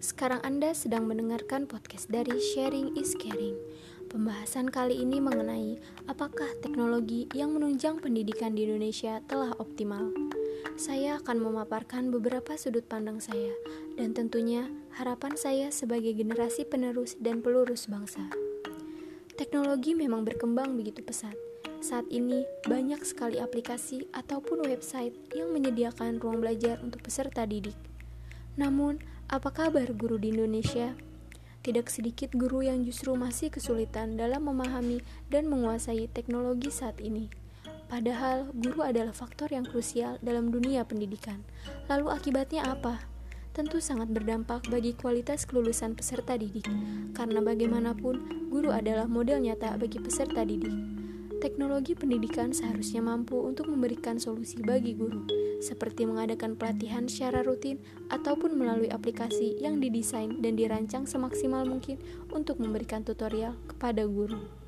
sekarang Anda sedang mendengarkan podcast dari Sharing is Caring. Pembahasan kali ini mengenai apakah teknologi yang menunjang pendidikan di Indonesia telah optimal. Saya akan memaparkan beberapa sudut pandang saya dan tentunya harapan saya sebagai generasi penerus dan pelurus bangsa. Teknologi memang berkembang begitu pesat. Saat ini, banyak sekali aplikasi ataupun website yang menyediakan ruang belajar untuk peserta didik. Namun, apa kabar guru di Indonesia? Tidak sedikit guru yang justru masih kesulitan dalam memahami dan menguasai teknologi saat ini. Padahal, guru adalah faktor yang krusial dalam dunia pendidikan. Lalu, akibatnya apa? Tentu sangat berdampak bagi kualitas kelulusan peserta didik, karena bagaimanapun guru adalah model nyata bagi peserta didik. Teknologi pendidikan seharusnya mampu untuk memberikan solusi bagi guru, seperti mengadakan pelatihan secara rutin ataupun melalui aplikasi yang didesain dan dirancang semaksimal mungkin untuk memberikan tutorial kepada guru.